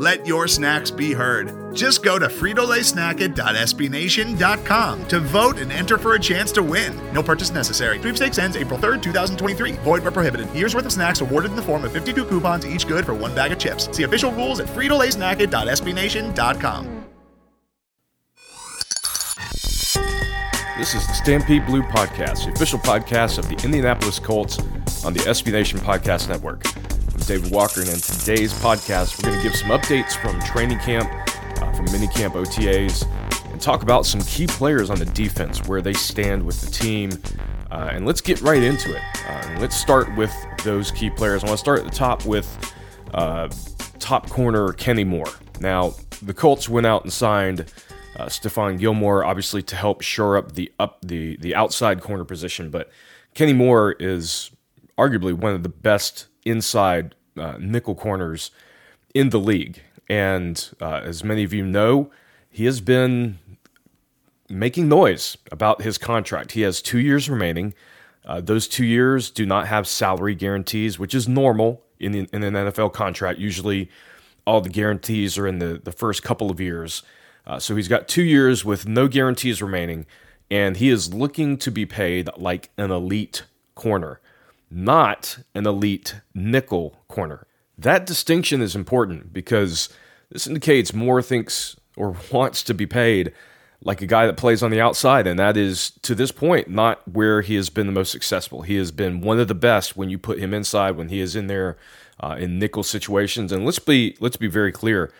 Let your snacks be heard. Just go to fritolaysnacket.sbnation.com to vote and enter for a chance to win. No purchase necessary. Sweepstakes ends April 3rd, 2023. Void where prohibited. Year's worth of snacks awarded in the form of 52 coupons, each good for one bag of chips. See official rules at fritolaysnacket.sbnation.com. This is the Stampede Blue Podcast, the official podcast of the Indianapolis Colts on the SB Nation Podcast Network. David Walker, and in today's podcast, we're going to give some updates from training camp, uh, from minicamp OTAs, and talk about some key players on the defense, where they stand with the team. Uh, and let's get right into it. Uh, let's start with those key players. I want to start at the top with uh, top corner Kenny Moore. Now, the Colts went out and signed uh, Stephon Gilmore, obviously, to help shore up the up the the outside corner position. But Kenny Moore is arguably one of the best inside uh, nickel corners in the league, and uh, as many of you know, he has been making noise about his contract. He has two years remaining. Uh, those two years do not have salary guarantees, which is normal in, the, in an NFL contract. Usually, all the guarantees are in the, the first couple of years. Uh, so he's got two years with no guarantees remaining, and he is looking to be paid like an elite corner, not an elite nickel corner. That distinction is important because this indicates Moore thinks or wants to be paid like a guy that plays on the outside, and that is to this point not where he has been the most successful. He has been one of the best when you put him inside, when he is in there uh, in nickel situations. And let's be let's be very clear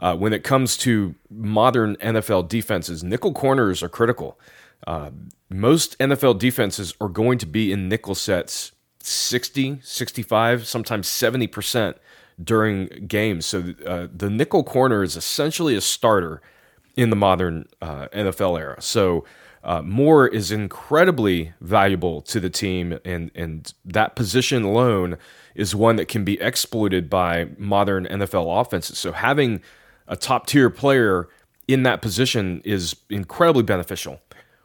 uh, when it comes to modern NFL defenses, nickel corners are critical. Uh, most NFL defenses are going to be in nickel sets 60, 65, sometimes 70% during games. So uh, the nickel corner is essentially a starter in the modern uh, NFL era. So uh, Moore is incredibly valuable to the team, and, and that position alone is one that can be exploited by modern NFL offenses. So having a top tier player in that position is incredibly beneficial.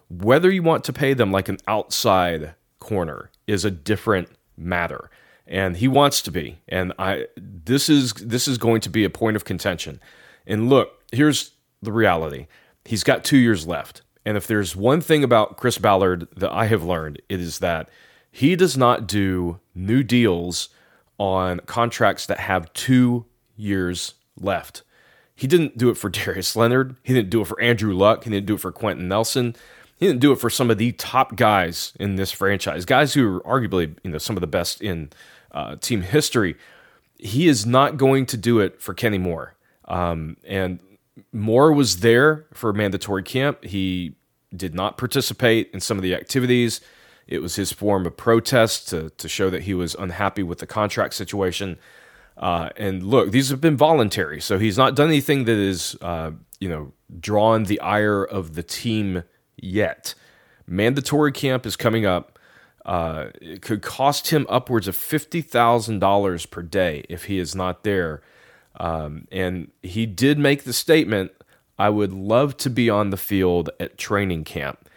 Whether you want to pay them like an outside corner is a different matter. And he wants to be. And I this is this is going to be a point of contention. And look, here's the reality. He's got 2 years left. And if there's one thing about Chris Ballard that I have learned, it is that he does not do new deals on contracts that have 2 years left. He didn't do it for Darius Leonard. He didn't do it for Andrew Luck. He didn't do it for Quenton Nelson. He didn't do it for some of the top guys in this franchise, guys who are arguably you know some of the best in uh, team history. He is not going to do it for Kenny Moore. Um, and Moore was there for mandatory camp. He did not participate in some of the activities. It was his form of protest to, to show that he was unhappy with the contract situation. Uh, and look, these have been voluntary, so he's not done anything that is, uh, you know, drawn the ire of the team yet. Mandatory camp is coming up. Uh, it could cost him upwards of fifty thousand dollars per day if he is not there. Um, and he did make the statement, "I would love to be on the field at training camp."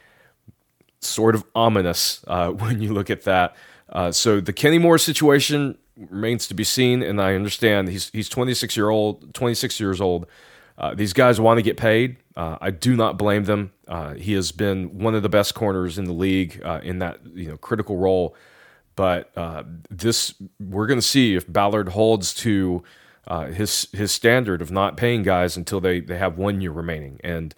Sort of ominous uh, when you look at that. Uh, so the Kenny Moore situation remains to be seen. And I understand he's he's 26 year old, 26 years old. Uh, these guys want to get paid. Uh, I do not blame them. Uh, he has been one of the best corners in the league uh, in that you know critical role. But uh, this, we're going to see if Ballard holds to uh, his his standard of not paying guys until they they have one year remaining. And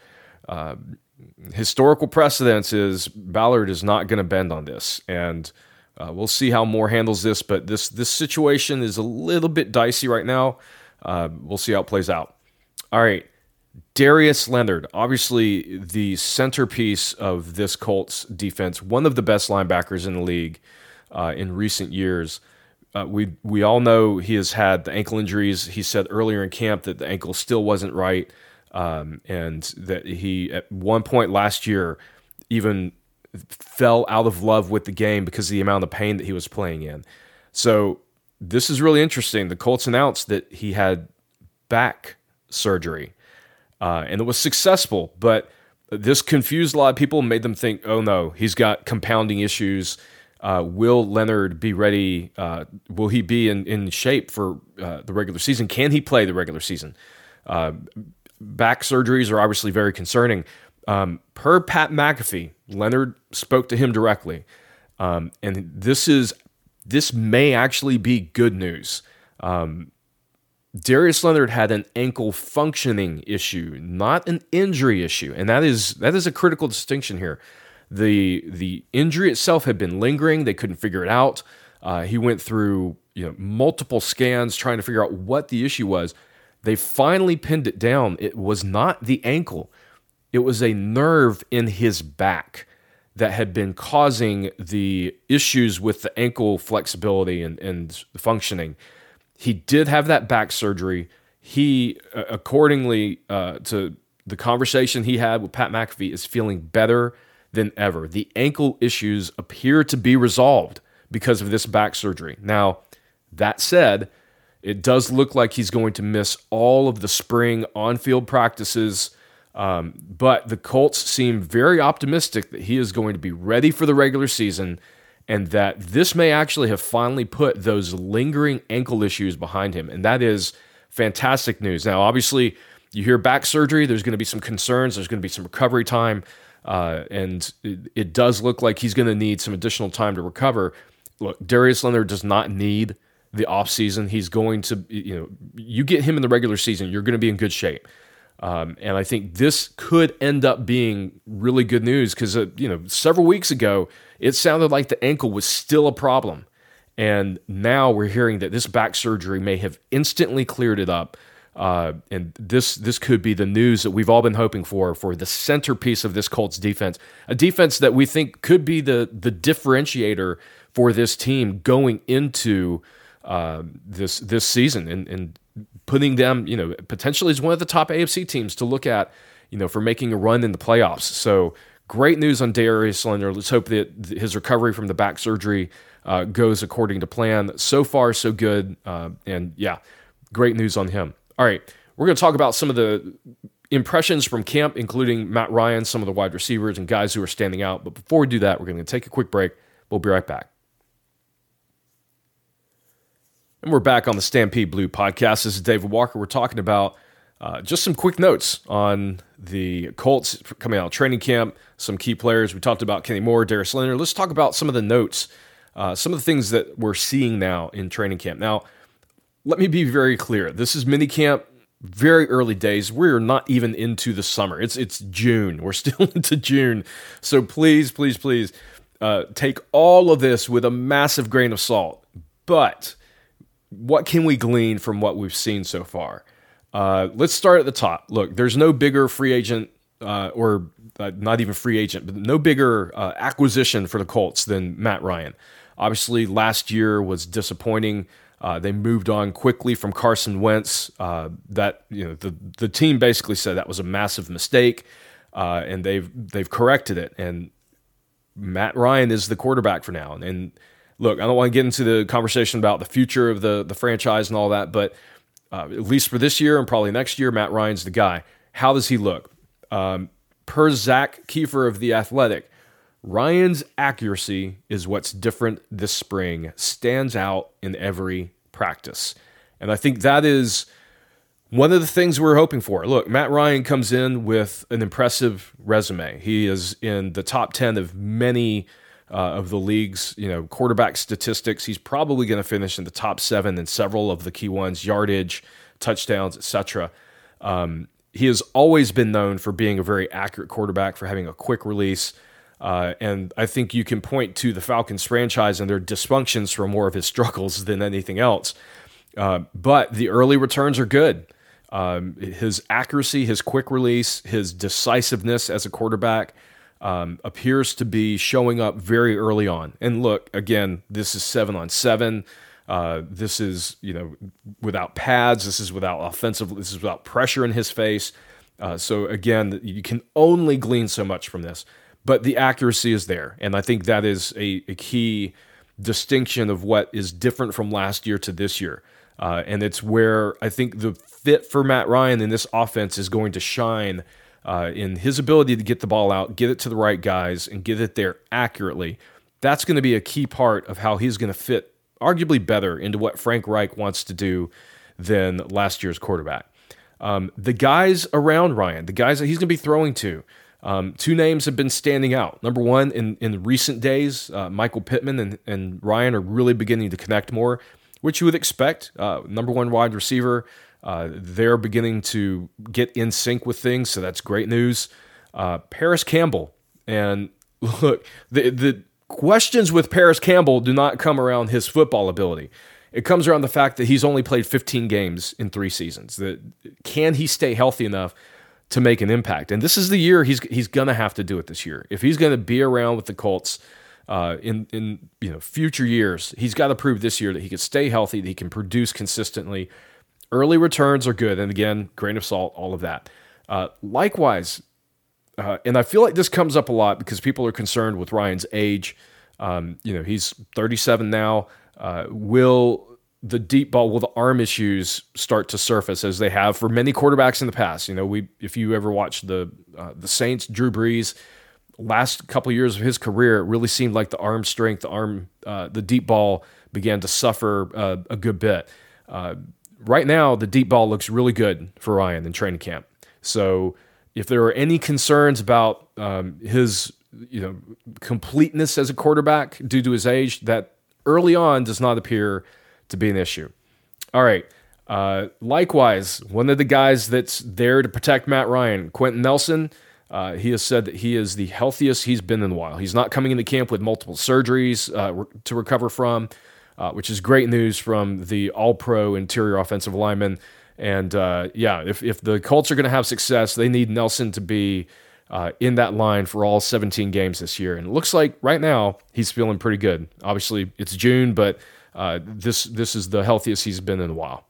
historical precedence is Ballard is not going to bend on this. And we'll see how Moore handles this, but this this situation is a little bit dicey right now. We'll see how it plays out. All right, Darius Leonard, obviously the centerpiece of this Colts defense, one of the best linebackers in the league uh, in recent years. uh, we we all know he has had the ankle injuries. He said earlier in camp that the ankle still wasn't right, um, and that he at one point last year even fell out of love with the game because of the amount of pain that he was playing in. So this is really interesting. The Colts announced that he had back surgery, uh, and it was successful, but this confused a lot of people, made them think, oh no, he's got compounding issues. Uh, will Leonard be ready? Uh, will he be in, in shape for uh, the regular season? Can he play the regular season? Uh, back surgeries are obviously very concerning. Um, per Pat McAfee, Leonard spoke to him directly, um, and this is this may actually be good news. Um, Darius Leonard had an ankle functioning issue, not an injury issue, and that is that is a critical distinction here. the The injury itself had been lingering; they couldn't figure it out. Uh, he went through you know multiple scans trying to figure out what the issue was. They finally pinned it down. It was not the ankle; it was a nerve in his back that had been causing the issues with the ankle flexibility and, and functioning. He did have that back surgery. He, uh, accordingly uh, to the conversation he had with Pat McAfee, is feeling better than ever. The ankle issues appear to be resolved because of this back surgery. Now, that said, it does look like he's going to miss all of the spring on field practices. Um, but the Colts seem very optimistic that he is going to be ready for the regular season and that this may actually have finally put those lingering ankle issues behind him. And that is fantastic news. Now, obviously, you hear back surgery, there's going to be some concerns, there's going to be some recovery time. Uh, and it, it, does look like he's going to need some additional time to recover. Look, Darius Leonard does not need the offseason. He's going to, you know, you get him in the regular season, you're going to be in good shape. Um, and I think this could end up being really good news because, uh, you know, several weeks ago, it sounded like the ankle was still a problem. And now we're hearing that this back surgery may have instantly cleared it up. Uh, and this this could be the news that we've all been hoping for for the centerpiece of this Colts defense, a defense that we think could be the the differentiator for this team going into uh, this this season and, and putting them, you know, potentially as one of the top AFC teams to look at, you know, for making a run in the playoffs. So great news on Darius Leonard. Let's hope that his recovery from the back surgery uh, goes according to plan. So far, so good. Uh, and yeah, great news on him. All right, we're going to talk about some of the impressions from camp, including Matt Ryan, some of the wide receivers, and guys who are standing out. But before we do that, we're going to take a quick break. We'll be right back. And we're back on the Stampede Blue podcast. This is David Walker. We're talking about uh, just some quick notes on the Colts coming out of training camp, some key players. We talked about Kenny Moore, Darius Leonard. Let's talk about some of the notes, uh, some of the things that we're seeing now in training camp. Now, let me be very clear. This is mini camp, very early days. We're not even into the summer. It's it's June. We're still into June. So please, please, please uh, take all of this with a massive grain of salt. But what can we glean from what we've seen so far? Uh, let's start at the top. Look, there's no bigger free agent uh, or uh, not even free agent, but no bigger uh, acquisition for the Colts than Matt Ryan. Obviously, last year was disappointing. Uh, they moved on quickly from Carson Wentz. Uh, that you know the the team basically said that was a massive mistake, and they've they've corrected it. And Matt Ryan is the quarterback for now, and look, I don't want to get into the conversation about the future of the the franchise and all that, but uh, at least for this year and probably next year, Matt Ryan's the guy. How does he look? Um, per Zak Keefer of the Athletic, Ryan's accuracy is what's different this spring. Stands out in every practice, and I think that is one of the things we're hoping for. Look, Matt Ryan comes in with an impressive resume. He is in the top ten of many uh, of the league's you know quarterback statistics. He's probably going to finish in the top seven in several of the key ones: yardage, touchdowns, etc. Um, he has always been known for being a very accurate quarterback, for having a quick release. Uh, and I think you can point to the Falcons franchise and their dysfunctions for more of his struggles than anything else. Uh, but the early returns are good. Um, his accuracy, his quick release, his decisiveness as a quarterback, um, appears to be showing up very early on. And look, again, this is seven on seven. Uh, this is you know without pads. This is without offensive. This is without pressure in his face. Uh, so again, you can only glean so much from this, but the accuracy is there, and I think that is a, a key distinction of what is different from last year to this year. Uh, and it's where I think the fit for Matt Ryan in this offense is going to shine uh, in his ability to get the ball out, get it to the right guys, and get it there accurately. That's going to be a key part of how he's going to fit, arguably better, into what Frank Reich wants to do than last year's quarterback. Um, the guys around Ryan, the guys that he's going to be throwing to, um, two names have been standing out. Number one, in, in recent days, uh, Michael Pittman and, and Ryan are really beginning to connect more, which you would expect. Uh, number one wide receiver, uh, they're beginning to get in sync with things, so that's great news. Uh, Parris Campbell, and look, the, the questions with Parris Campbell do not come around his football ability. It comes around the fact that he's only played 15 games in three seasons. That can he stay healthy enough to make an impact? And this is the year he's he's gonna have to do it this year. If he's gonna be around with the Colts uh, in in you know future years, he's got to prove this year that he can stay healthy, that he can produce consistently. Early returns are good, and again, grain of salt, all of that. Uh, likewise, uh, and I feel like this comes up a lot because people are concerned with Ryan's age. Um, you know, he's 37 now. Uh, will the deep ball, will the arm issues start to surface as they have for many quarterbacks in the past? You know, we if you ever watched the uh, the Saints, Drew Brees, last couple of years of his career, it really seemed like the arm strength, the arm, uh, the deep ball began to suffer uh, a good bit. Right now, the deep ball looks really good for Ryan in training camp. So if there are any concerns about um, his you know completeness as a quarterback due to his age, that early on does not appear to be an issue. All right. Uh, likewise, one of the guys that's there to protect Matt Ryan, Quenton Nelson, uh, he has said that he is the healthiest he's been in a while. He's not coming into camp with multiple surgeries uh, to recover from, uh, which is great news from the all pro interior offensive lineman. And uh, yeah, if, if the Colts are going to have success, they need Nelson to be uh, in that line for all 17 games this year. And it looks like right now he's feeling pretty good. Obviously, it's June, but uh, this this is the healthiest he's been in a while.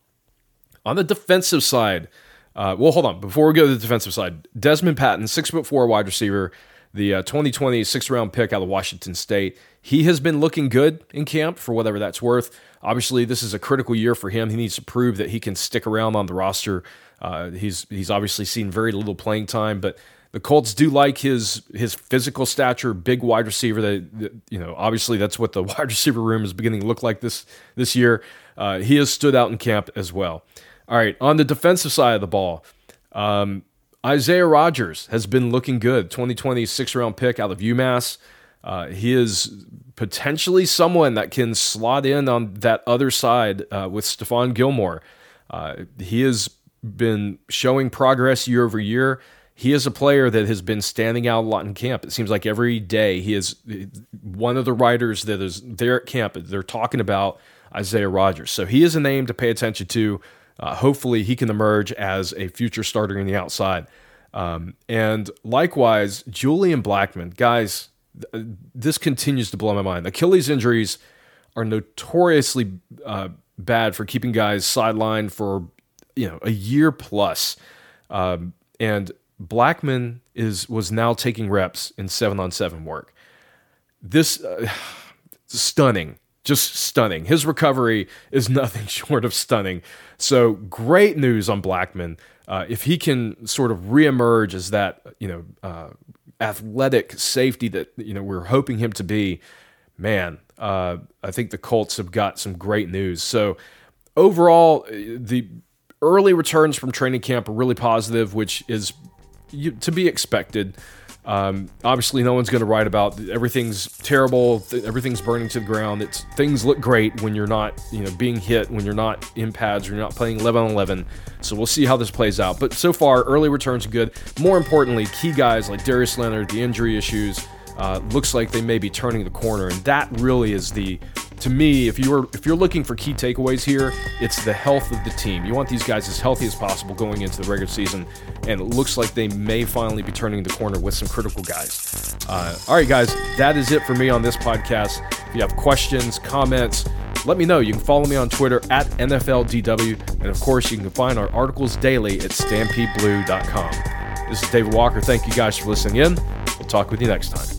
On the defensive side, uh, well, hold on. Before we go to the defensive side, Dezmon Patmon, six foot four wide receiver, the uh, 2020 sixth round pick out of Washington State. He has been looking good in camp for whatever that's worth. Obviously, this is a critical year for him. He needs to prove that he can stick around on the roster. Uh, he's he's obviously seen very little playing time, but the Colts do like his his physical stature, big wide receiver. That, you know, obviously that's what the wide receiver room is beginning to look like this this year. Uh, he has stood out in camp as well. All right, on the defensive side of the ball, um, Isaiah Rodgers has been looking good. 2020 six round pick out of UMass. Uh, he is potentially someone that can slot in on that other side uh, with Stephon Gilmore. Uh, he has been showing progress year over year he is a player that has been standing out a lot in camp. It seems like every day he is one of the writers that is there at camp. They're talking about Isaiah Rodgers. So he is a name to pay attention to. Uh, hopefully, he can emerge as a future starter in the outside. Um, and likewise, Julian Blackmon. Guys, this continues to blow my mind. Achilles injuries are notoriously uh, bad for keeping guys sidelined for you know a year plus. Um, and Blackmon is was now taking reps in seven on seven work. This uh, stunning, just stunning. His recovery is nothing short of stunning. So great news on Blackmon. Uh, if he can sort of reemerge as that, you know, uh, athletic safety that you know we're hoping him to be, man, uh, I think the Colts have got some great news. So overall, uh, the early returns from training camp are really positive, which is to be expected. Um, obviously, no one's going to write about everything's terrible, th- everything's burning to the ground. It's things look great when you're not, you know, being hit, when you're not in pads, or you're not playing 11 on 11. So we'll see how this plays out. But so far, early returns are good. More importantly, key guys like Darius Leonard, the injury issues, uh, looks like they may be turning the corner, and that really is the to me, if you're if you're looking for key takeaways here, it's the health of the team. You want these guys as healthy as possible going into the regular season, and it looks like they may finally be turning the corner with some critical guys. Uh, all right, guys, that is it for me on this podcast. If you have questions, comments, let me know. You can follow me on Twitter at NFLDW, and of course, you can find our articles daily at StampedeBlue.com. This is David Walker. Thank you guys for listening in. We'll talk with you next time.